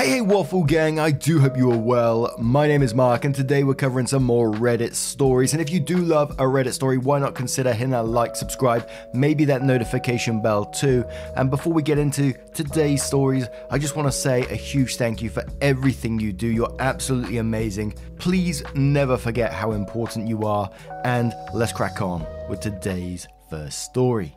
Hey, hey, Waffle Gang, I do hope you are well. My name is Mark, and today we're covering some more Reddit stories. And if you do love a Reddit story, why not consider hitting that like, subscribe, maybe that notification bell too. And before we get into today's stories, I just want to say a huge thank you for everything you do. You're absolutely amazing. Please never forget how important you are, and let's crack on with today's first story.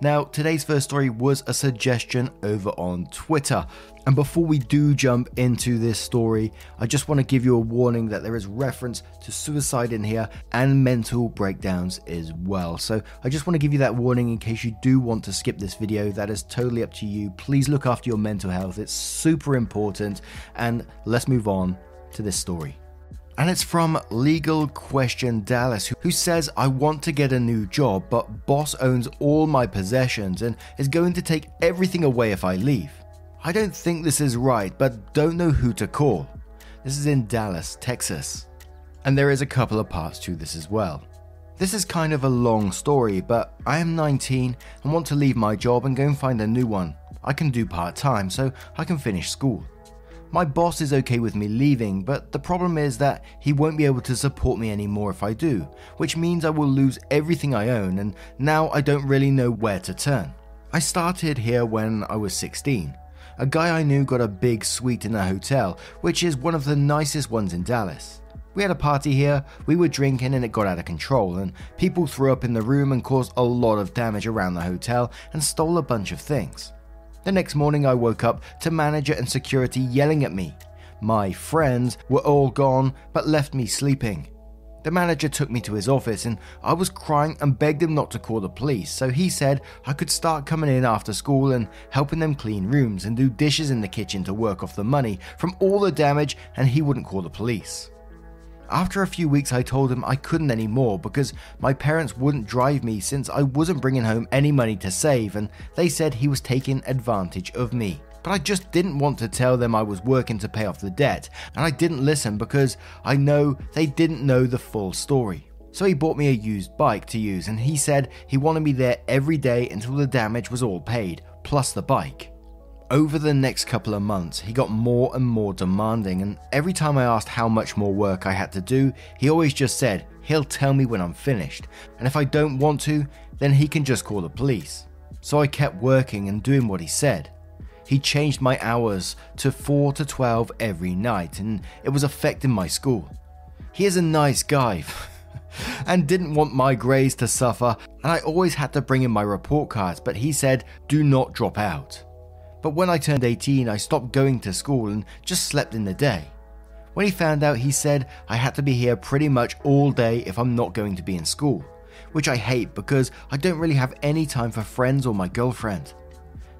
Now, today's first story was a suggestion over on Twitter. And before we do jump into this story, I just want to give you a warning that there is reference to suicide in here and mental breakdowns as well. So I just want to give you that warning in case you do want to skip this video. That is totally up to you. Please look after your mental health, it's super important. And let's move on to this story. And it's from Legal Question Dallas, who says, I want to get a new job, but boss owns all my possessions and is going to take everything away if I leave. I don't think this is right, but don't know who to call. This is in Dallas, Texas. And there is a couple of parts to this as well. This is kind of a long story, but I am 19 and want to leave my job and go and find a new one. I can do part time so I can finish school. My boss is okay with me leaving, but the problem is that he won't be able to support me anymore if I do, which means I will lose everything I own, and now I don't really know where to turn. I started here when I was 16. A guy I knew got a big suite in a hotel, which is one of the nicest ones in Dallas. We had a party here, we were drinking, and it got out of control, and people threw up in the room and caused a lot of damage around the hotel and stole a bunch of things. The next morning, I woke up to manager and security yelling at me. My friends were all gone, but left me sleeping. The manager took me to his office and I was crying and begged him not to call the police, so he said I could start coming in after school and helping them clean rooms and do dishes in the kitchen to work off the money from all the damage and he wouldn't call the police. After a few weeks, I told him I couldn't anymore because my parents wouldn't drive me since I wasn't bringing home any money to save, and they said he was taking advantage of me. But I just didn't want to tell them I was working to pay off the debt, and I didn't listen because I know they didn't know the full story. So he bought me a used bike to use, and he said he wanted me there every day until the damage was all paid, plus the bike. Over the next couple of months, he got more and more demanding, and every time I asked how much more work I had to do, he always just said he'll tell me when I'm finished, and if I don't want to, then he can just call the police. So I kept working and doing what he said. He changed my hours to 4 to 12 every night, and it was affecting my school. He is a nice guy. and didn't want my grades to suffer, and I always had to bring in my report cards, but he said, do not drop out. But when I turned 18, I stopped going to school and just slept in the day. When he found out, he said I had to be here pretty much all day if I'm not going to be in school, which I hate because I don't really have any time for friends or my girlfriend.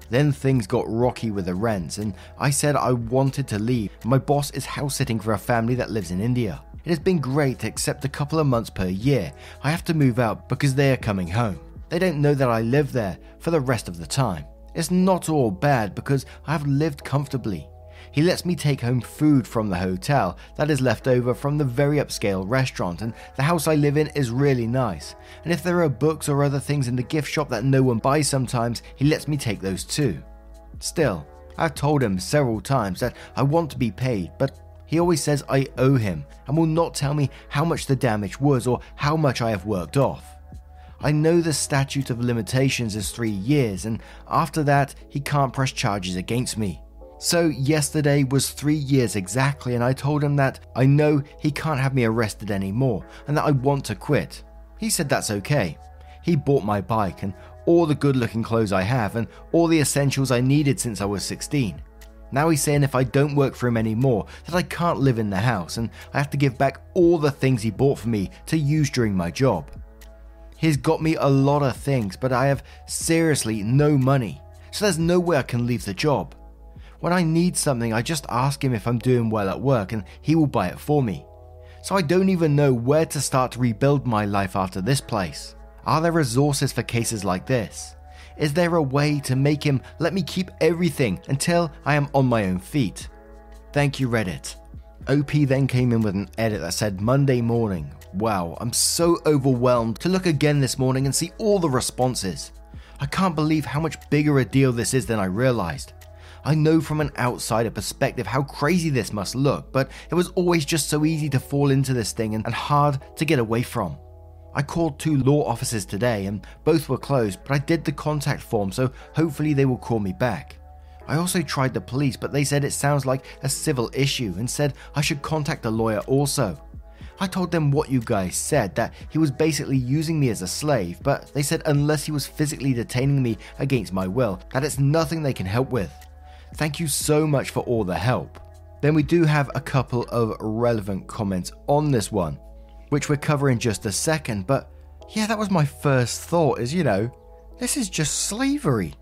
Then things got rocky with the rents, and I said I wanted to leave. My boss is house sitting for a family that lives in India. It has been great except a couple of months per year. I have to move out because they are coming home. They don't know that I live there for the rest of the time. It's not all bad because I have lived comfortably. He lets me take home food from the hotel that is left over from the very upscale restaurant, and the house I live in is really nice. And if there are books or other things in the gift shop that no one buys sometimes, he lets me take those too. Still, I've told him several times that I want to be paid, but he always says I owe him and will not tell me how much the damage was or how much I have worked off. I know the statute of limitations is three years, and after that, he can't press charges against me. So, yesterday was three years exactly, and I told him that I know he can't have me arrested anymore and that I want to quit. He said that's okay. He bought my bike and all the good looking clothes I have and all the essentials I needed since I was 16. Now he's saying if I don't work for him anymore, that I can't live in the house and I have to give back all the things he bought for me to use during my job. He's got me a lot of things, but I have seriously no money, so there's no way I can leave the job. When I need something, I just ask him if I'm doing well at work and he will buy it for me. So I don't even know where to start to rebuild my life after this place. Are there resources for cases like this? Is there a way to make him let me keep everything until I am on my own feet? Thank you, Reddit. OP then came in with an edit that said Monday morning. Wow, I'm so overwhelmed to look again this morning and see all the responses. I can't believe how much bigger a deal this is than I realized. I know from an outsider perspective how crazy this must look, but it was always just so easy to fall into this thing and hard to get away from. I called two law offices today and both were closed, but I did the contact form, so hopefully they will call me back. I also tried the police, but they said it sounds like a civil issue and said I should contact a lawyer also. I told them what you guys said, that he was basically using me as a slave, but they said unless he was physically detaining me against my will, that it's nothing they can help with. Thank you so much for all the help. Then we do have a couple of relevant comments on this one, which we'll cover in just a second, but yeah, that was my first thought is, you know, this is just slavery.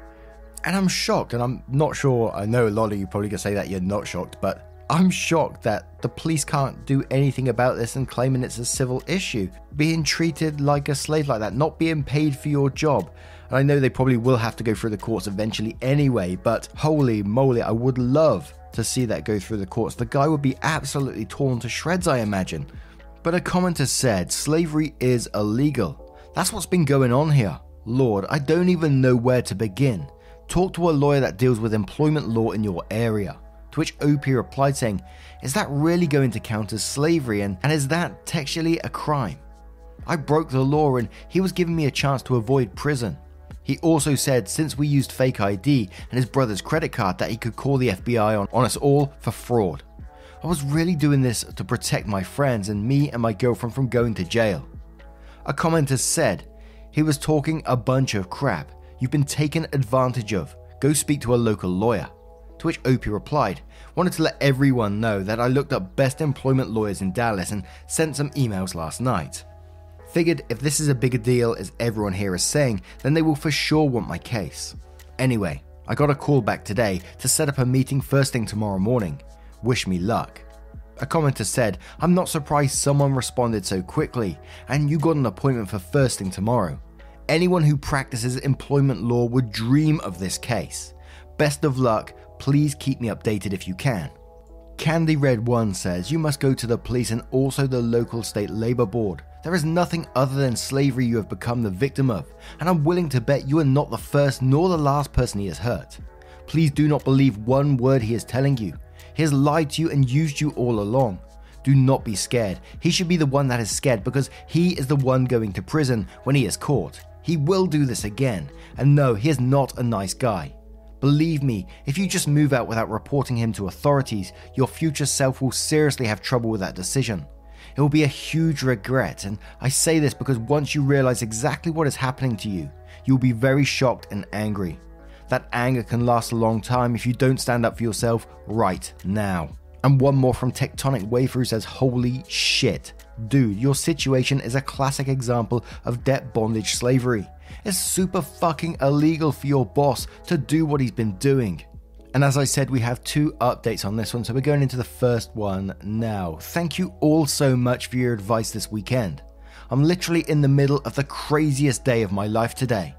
And I'm shocked, and I'm not sure. I know a lot of you probably gonna say that you're not shocked, but I'm shocked that the police can't do anything about this and claiming it's a civil issue. Being treated like a slave like that, not being paid for your job. And I know they probably will have to go through the courts eventually anyway, but holy moly, I would love to see that go through the courts. The guy would be absolutely torn to shreds, I imagine. But a commenter said slavery is illegal. That's what's been going on here. Lord, I don't even know where to begin. Talk to a lawyer that deals with employment law in your area. To which OP replied saying, Is that really going to count as slavery and, and is that textually a crime? I broke the law and he was giving me a chance to avoid prison. He also said since we used fake ID and his brother's credit card that he could call the FBI on, on us all for fraud. I was really doing this to protect my friends and me and my girlfriend from going to jail. A commenter said, He was talking a bunch of crap. You've been taken advantage of. Go speak to a local lawyer. To which OP replied, Wanted to let everyone know that I looked up best employment lawyers in Dallas and sent some emails last night. Figured if this is a bigger deal as everyone here is saying, then they will for sure want my case. Anyway, I got a call back today to set up a meeting first thing tomorrow morning. Wish me luck. A commenter said, I'm not surprised someone responded so quickly, and you got an appointment for first thing tomorrow. Anyone who practices employment law would dream of this case. Best of luck, please keep me updated if you can. Candy Red 1 says you must go to the police and also the local state labor board. There is nothing other than slavery you have become the victim of, and I'm willing to bet you are not the first nor the last person he has hurt. Please do not believe one word he is telling you. He has lied to you and used you all along. Do not be scared. He should be the one that is scared because he is the one going to prison when he is caught. He will do this again, and no, he is not a nice guy. Believe me, if you just move out without reporting him to authorities, your future self will seriously have trouble with that decision. It will be a huge regret, and I say this because once you realize exactly what is happening to you, you'll be very shocked and angry. That anger can last a long time if you don't stand up for yourself right now. And one more from Tectonic Waythrough says, Holy shit. Dude, your situation is a classic example of debt bondage slavery. It's super fucking illegal for your boss to do what he's been doing. And as I said, we have two updates on this one, so we're going into the first one now. Thank you all so much for your advice this weekend. I'm literally in the middle of the craziest day of my life today.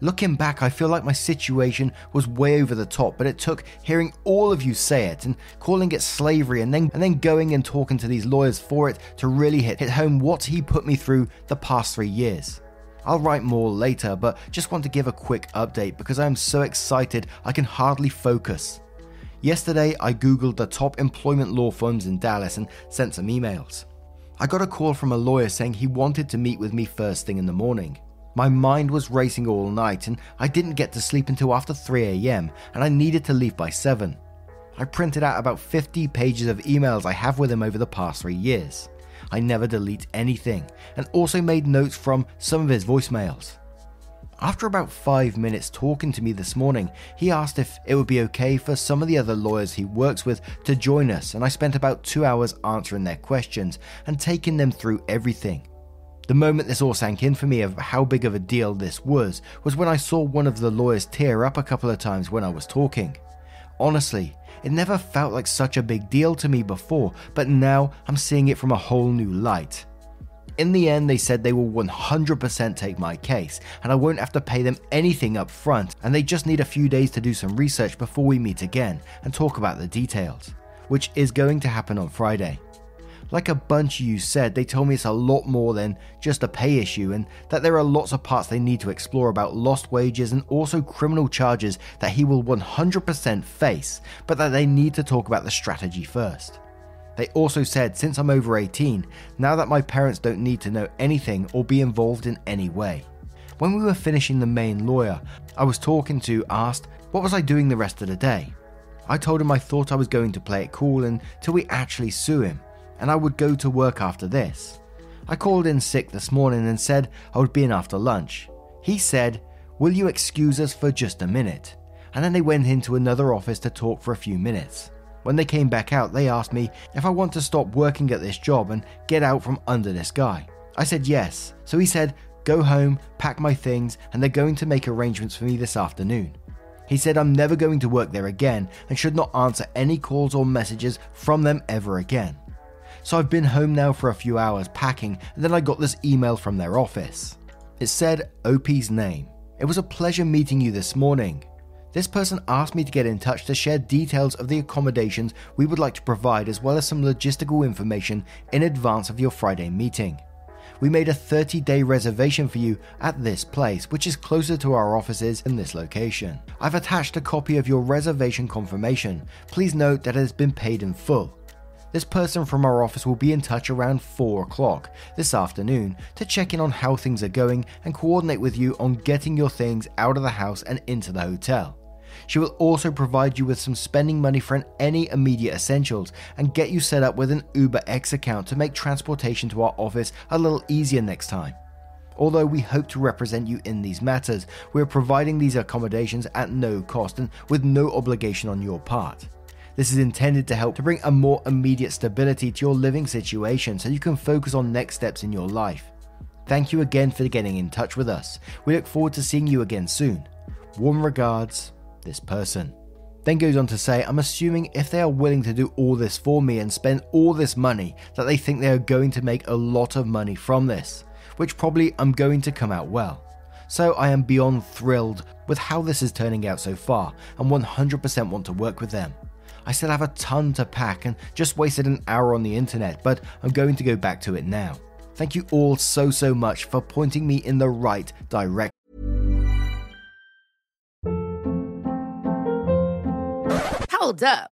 Looking back, I feel like my situation was way over the top, but it took hearing all of you say it and calling it slavery and then and then going and talking to these lawyers for it to really hit, hit home what he put me through the past three years. I'll write more later, but just want to give a quick update because I am so excited I can hardly focus. Yesterday, I googled the top employment law firms in Dallas and sent some emails. I got a call from a lawyer saying he wanted to meet with me first thing in the morning. My mind was racing all night and I didn't get to sleep until after 3am and I needed to leave by 7. I printed out about 50 pages of emails I have with him over the past 3 years. I never delete anything, and also made notes from some of his voicemails. After about five minutes talking to me this morning, he asked if it would be okay for some of the other lawyers he works with to join us, and I spent about two hours answering their questions and taking them through everything. The moment this all sank in for me of how big of a deal this was, was when I saw one of the lawyers tear up a couple of times when I was talking. Honestly, it never felt like such a big deal to me before, but now I'm seeing it from a whole new light. In the end, they said they will 100% take my case, and I won't have to pay them anything up front, and they just need a few days to do some research before we meet again and talk about the details, which is going to happen on Friday. Like a bunch of you said, they told me it's a lot more than just a pay issue and that there are lots of parts they need to explore about lost wages and also criminal charges that he will 100% face, but that they need to talk about the strategy first. They also said since I'm over 18, now that my parents don't need to know anything or be involved in any way. When we were finishing the main lawyer, I was talking to asked what was I doing the rest of the day. I told him I thought I was going to play it cool until we actually sue him, and I would go to work after this. I called in sick this morning and said I would be in after lunch. He said, Will you excuse us for just a minute? And then they went into another office to talk for a few minutes. When they came back out, they asked me if I want to stop working at this job and get out from under this guy. I said yes. So he said, Go home, pack my things, and they're going to make arrangements for me this afternoon. He said I'm never going to work there again and should not answer any calls or messages from them ever again. So I've been home now for a few hours packing, and then I got this email from their office. It said OP's name. It was a pleasure meeting you this morning. This person asked me to get in touch to share details of the accommodations we would like to provide as well as some logistical information in advance of your Friday meeting. We made a 30 day reservation for you at this place, which is closer to our offices in this location. I've attached a copy of your reservation confirmation. Please note that it has been paid in full. This person from our office will be in touch around 4 o'clock this afternoon to check in on how things are going and coordinate with you on getting your things out of the house and into the hotel. She will also provide you with some spending money for any immediate essentials and get you set up with an Uber X account to make transportation to our office a little easier next time. Although we hope to represent you in these matters, we are providing these accommodations at no cost and with no obligation on your part. This is intended to help to bring a more immediate stability to your living situation so you can focus on next steps in your life. Thank you again for getting in touch with us. We look forward to seeing you again soon. Warm regards, this person. Then goes on to say, I'm assuming if they are willing to do all this for me and spend all this money, that they think they are going to make a lot of money from this, which probably I'm going to come out well. So I am beyond thrilled with how this is turning out so far and 100% want to work with them. I still have a ton to pack and just wasted an hour on the internet, but I'm going to go back to it now. Thank you all so, so much for pointing me in the right direction. Hold up.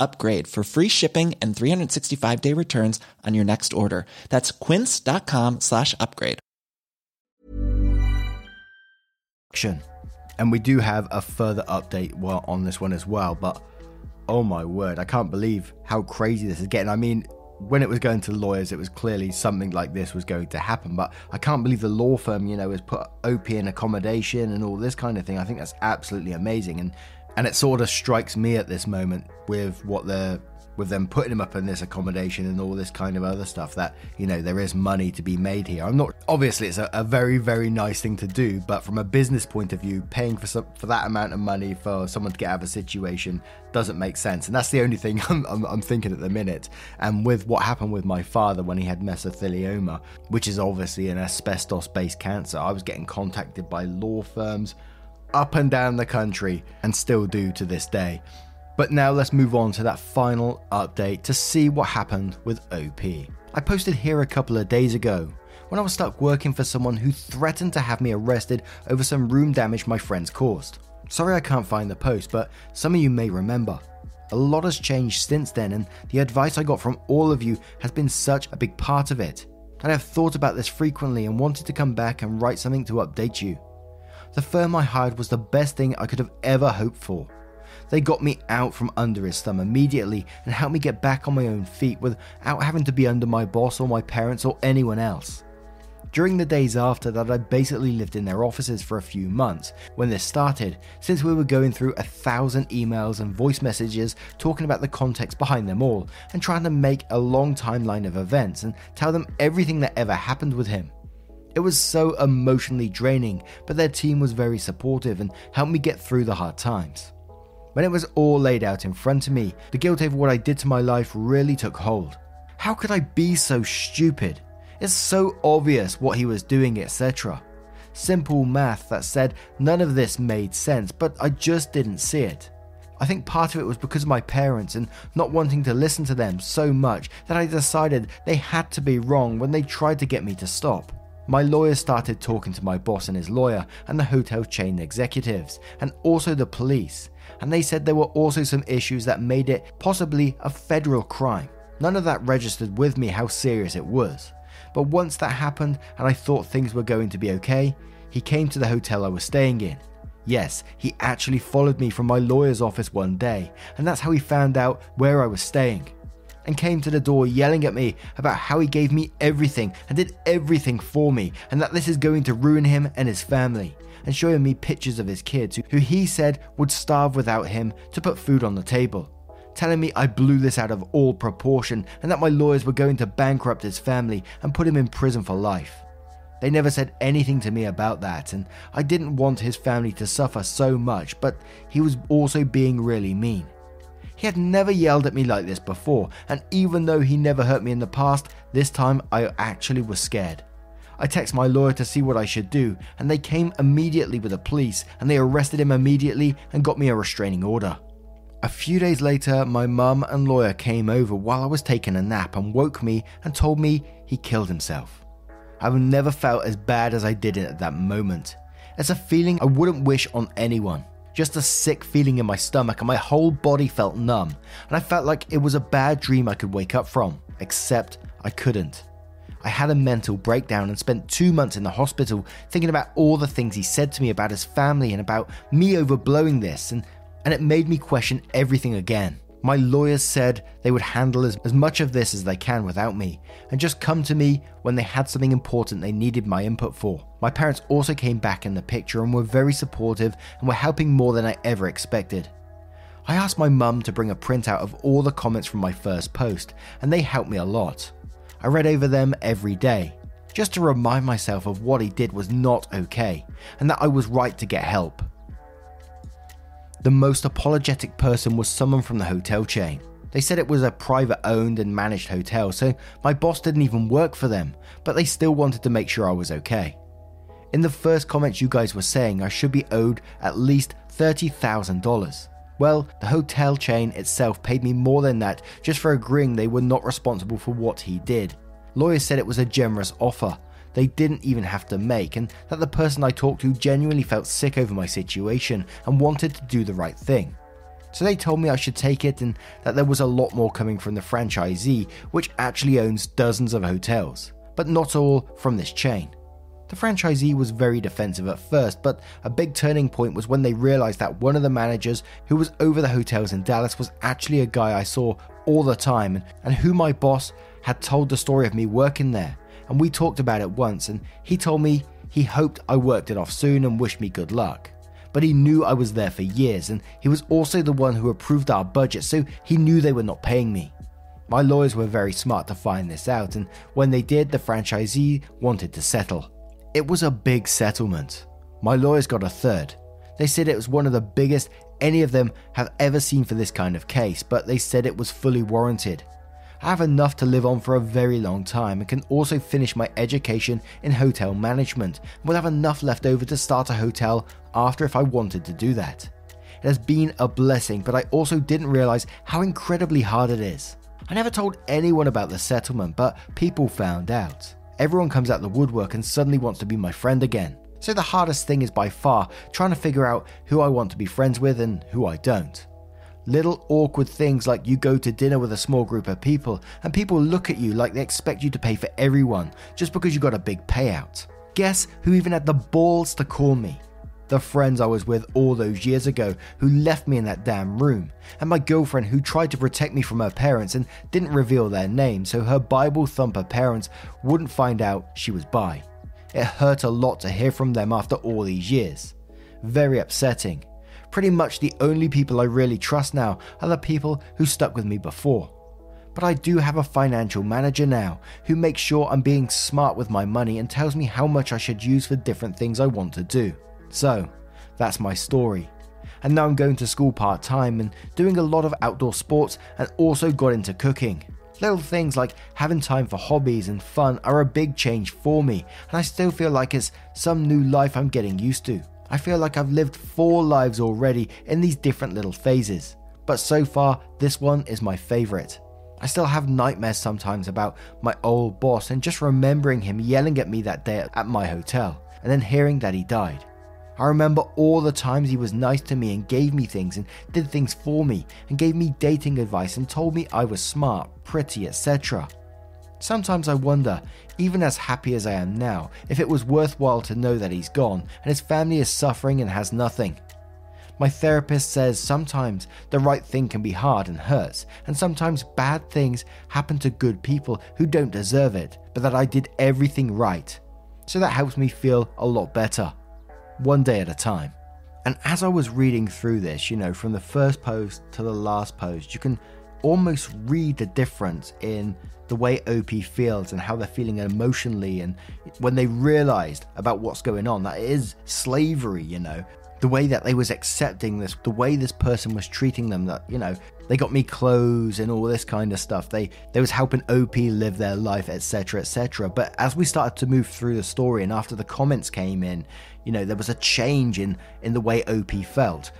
upgrade for free shipping and 365 day returns on your next order. That's quince.com slash upgrade. And we do have a further update on this one as well, but oh my word, I can't believe how crazy this is getting. I mean, when it was going to lawyers, it was clearly something like this was going to happen. But I can't believe the law firm, you know, has put OP in accommodation and all this kind of thing. I think that's absolutely amazing. And and it sort of strikes me at this moment with what they're with them putting him up in this accommodation and all this kind of other stuff that you know there is money to be made here. I'm not obviously it's a, a very very nice thing to do but from a business point of view paying for some for that amount of money for someone to get out of a situation doesn't make sense. And that's the only thing I'm, I'm, I'm thinking at the minute. And with what happened with my father when he had mesothelioma which is obviously an asbestos based cancer i was getting contacted by law firms up and down the country and still do to this day But now let's move on to that final update to see what happened with OP. I posted here a couple of days ago when I was stuck working for someone who threatened to have me arrested over some room damage my friends caused. Sorry I can't find the post, but some of you may remember. A lot has changed since then, and the advice I got from all of you has been such a big part of it. And I've thought about this frequently and wanted to come back and write something to update you. The firm I hired was the best thing I could have ever hoped for. They got me out from under his thumb immediately and helped me get back on my own feet without having to be under my boss or my parents or anyone else. During the days after that, I basically lived in their offices for a few months when this started, since we were going through a thousand emails and voice messages talking about the context behind them all and trying to make a long timeline of events and tell them everything that ever happened with him. It was so emotionally draining, but their team was very supportive and helped me get through the hard times. When it was all laid out in front of me, the guilt over what I did to my life really took hold. How could I be so stupid? It's so obvious what he was doing, etc. Simple math that said none of this made sense, but I just didn't see it. I think part of it was because of my parents and not wanting to listen to them so much that I decided they had to be wrong when they tried to get me to stop. My lawyer started talking to my boss and his lawyer and the hotel chain executives, and also the police, and they said there were also some issues that made it possibly a federal crime. None of that registered with me how serious it was. But once that happened and I thought things were going to be okay, he came to the hotel I was staying in. Yes, he actually followed me from my lawyer's office one day, and that's how he found out where I was staying. And came to the door yelling at me about how he gave me everything and did everything for me, and that this is going to ruin him and his family. And showing me pictures of his kids who he said would starve without him to put food on the table telling me I blew this out of all proportion and that my lawyers were going to bankrupt his family and put him in prison for life. They never said anything to me about that, and I didn't want his family to suffer so much, but he was also being really mean. He had never yelled at me like this before, and even though he never hurt me in the past, this time I actually was scared. I texted my lawyer to see what I should do, and they came immediately with the police, and they arrested him immediately and got me a restraining order. A few days later, my mum and lawyer came over while I was taking a nap and woke me and told me he killed himself. I've never felt as bad as I did at that moment. It's a feeling I wouldn't wish on anyone. Just a sick feeling in my stomach, and my whole body felt numb, and I felt like it was a bad dream I could wake up from, except I couldn't. I had a mental breakdown and spent two months in the hospital thinking about all the things he said to me about his family and about me overblowing this and and it made me question everything again. My lawyers said they would handle as, as much of this as they can without me, and just come to me when they had something important they needed my input for. My parents also came back in the picture and were very supportive and were helping more than I ever expected. I asked my mum to bring a printout of all the comments from my first post, and they helped me a lot. I read over them every day, just to remind myself of what he did was not okay, and that I was right to get help. The most apologetic person was someone from the hotel chain. They said it was a private owned and managed hotel, so my boss didn't even work for them, but they still wanted to make sure I was okay. In the first comments, you guys were saying I should be owed at least $30,000. Well, the hotel chain itself paid me more than that just for agreeing they were not responsible for what he did. Lawyers said it was a generous offer, they didn't even have to make, and that the person I talked to genuinely felt sick over my situation and wanted to do the right thing. So they told me I should take it and that there was a lot more coming from the franchisee, which actually owns dozens of hotels, but not all from this chain. The franchisee was very defensive at first, but a big turning point was when they realized that one of the managers who was over the hotels in Dallas was actually a guy I saw all the time and who my boss had told the story of me working there and we talked about it once, and he told me he hoped I worked it off soon and wished me good luck. But he knew I was there for years, and he was also the one who approved our budget, so he knew they were not paying me. My lawyers were very smart to find this out, and when they did, the franchisee wanted to settle. It was a big settlement. My lawyers got a third. They said it was one of the biggest any of them have ever seen for this kind of case, but they said it was fully warranted. I have enough to live on for a very long time and can also finish my education in hotel management and will have enough left over to start a hotel after if I wanted to do that. It has been a blessing, but I also didn't realize how incredibly hard it is. I never told anyone about the settlement, but people found out. Everyone comes out the woodwork and suddenly wants to be my friend again. So the hardest thing is by far trying to figure out who I want to be friends with and who I don't. Little awkward things like you go to dinner with a small group of people and people look at you like they expect you to pay for everyone just because you got a big payout. Guess who even had the balls to call me? The friends I was with all those years ago who left me in that damn room, and my girlfriend who tried to protect me from her parents and didn't reveal their name so her Bible thumper parents wouldn't find out she was bi. It hurt a lot to hear from them after all these years. Very upsetting. Pretty much the only people I really trust now are the people who stuck with me before. But I do have a financial manager now who makes sure I'm being smart with my money and tells me how much I should use for different things I want to do. So, that's my story. And now I'm going to school part time and doing a lot of outdoor sports and also got into cooking. Little things like having time for hobbies and fun are a big change for me, and I still feel like it's some new life I'm getting used to. I feel like I've lived four lives already in these different little phases, but so far, this one is my favourite. I still have nightmares sometimes about my old boss and just remembering him yelling at me that day at my hotel, and then hearing that he died. I remember all the times he was nice to me and gave me things and did things for me and gave me dating advice and told me I was smart, pretty, etc. Sometimes I wonder, even as happy as I am now, if it was worthwhile to know that he's gone and his family is suffering and has nothing. My therapist says sometimes the right thing can be hard and hurts, and sometimes bad things happen to good people who don't deserve it, but that I did everything right. So that helps me feel a lot better one day at a time. And as I was reading through this, you know, from the first post to the last post, you can almost read the difference in the way OP feels and how they're feeling emotionally and when they realized about what's going on that is slavery, you know, the way that they was accepting this, the way this person was treating them that, you know, they got me clothes and all this kind of stuff. They they was helping OP live their life, etc., etc. But as we started to move through the story and after the comments came in, you know, there was a change in in the way OP felt.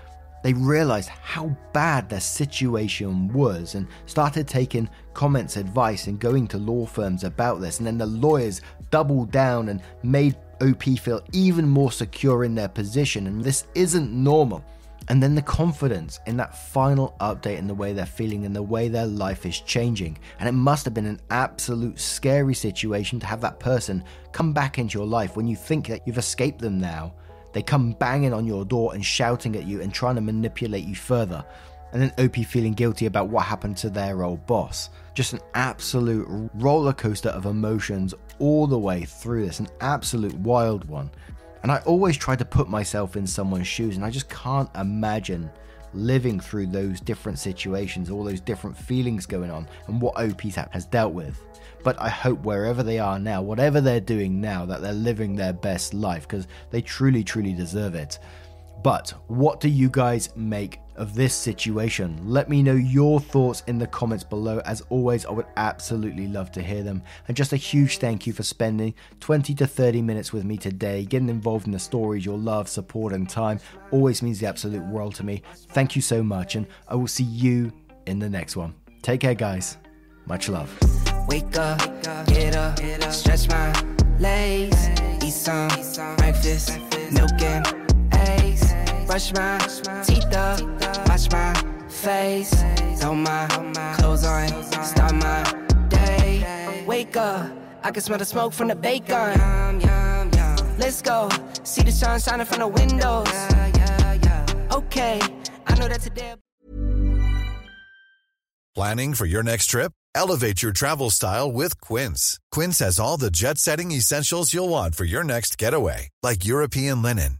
They realized how bad their situation was and started taking comments advice and going to law firms about this. And then the lawyers doubled down and made OP feel even more secure in their position. And this isn't normal. And then the confidence in that final update in the way they're feeling and the way their life is changing. And it must have been an absolute scary situation to have that person come back into your life when you think that you've escaped them now. They come banging on your door and shouting at you and trying to manipulate you further. And then OP feeling guilty about what happened to their old boss. Just an absolute roller coaster of emotions all the way through this, an absolute wild one. And I always try to put myself in someone's shoes, and I just can't imagine living through those different situations, all those different feelings going on, and what OP has dealt with. But I hope wherever they are now, whatever they're doing now, that they're living their best life because they truly, truly deserve it. But what do you guys make of this situation? Let me know your thoughts in the comments below. As always, I would absolutely love to hear them. And just a huge thank you for spending 20 to 30 minutes with me today. Getting involved in the stories, your love, support, and time always means the absolute world to me. Thank you so much, and I will see you in the next one. Take care, guys. Much love. Wake up, get up, stretch my legs, eat some breakfast, milk and Brush my teeth up, wash my face. Throw my clothes on, start my day. Wake up, I can smell the smoke from the bacon. Let's go, see the sun shining from the windows. Okay, I know that today. Planning for your next trip? Elevate your travel style with Quince. Quince has all the jet setting essentials you'll want for your next getaway, like European linen